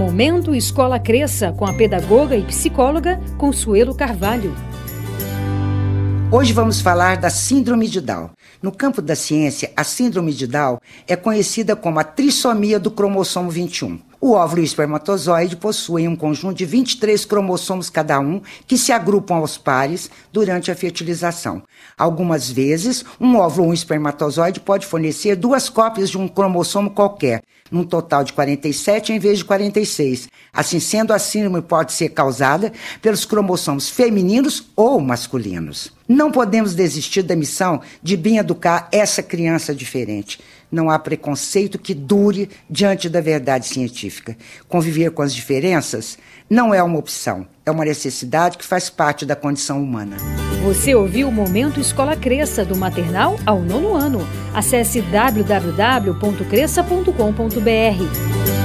Momento Escola Cresça com a pedagoga e psicóloga Consuelo Carvalho. Hoje vamos falar da Síndrome de Down. No campo da ciência, a Síndrome de Down é conhecida como a trissomia do cromossomo 21. O óvulo e o espermatozoide possuem um conjunto de 23 cromossomos cada um que se agrupam aos pares durante a fertilização. Algumas vezes, um óvulo ou um espermatozoide pode fornecer duas cópias de um cromossomo qualquer, num total de 47 em vez de 46. Assim sendo, a síndrome pode ser causada pelos cromossomos femininos ou masculinos. Não podemos desistir da missão de bem educar essa criança diferente. Não há preconceito que dure diante da verdade científica. Conviver com as diferenças não é uma opção, é uma necessidade que faz parte da condição humana. Você ouviu o Momento Escola Cresça, do maternal ao nono ano. Acesse www.cresça.com.br.